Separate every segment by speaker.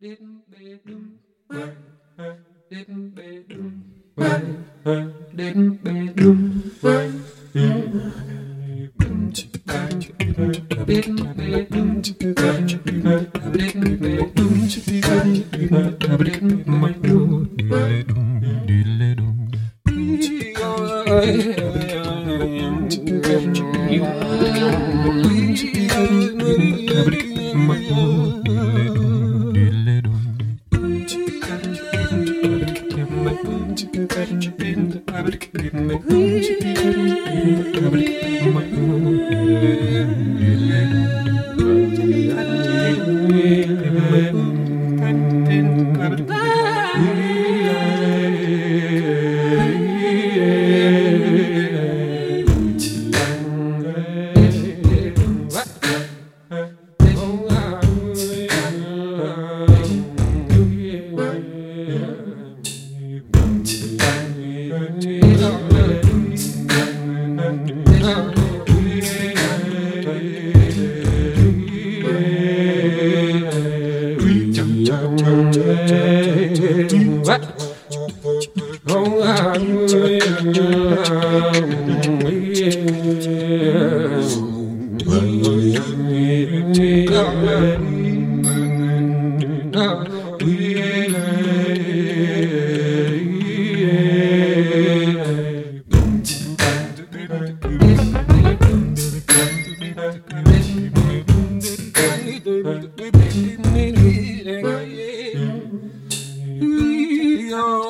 Speaker 1: Didn't Yeah. Oh, yeah.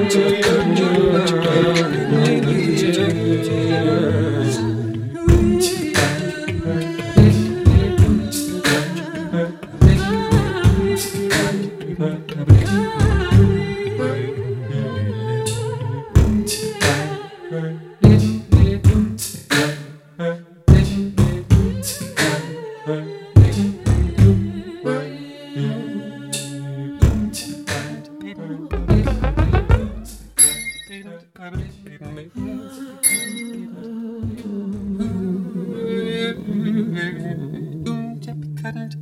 Speaker 1: What?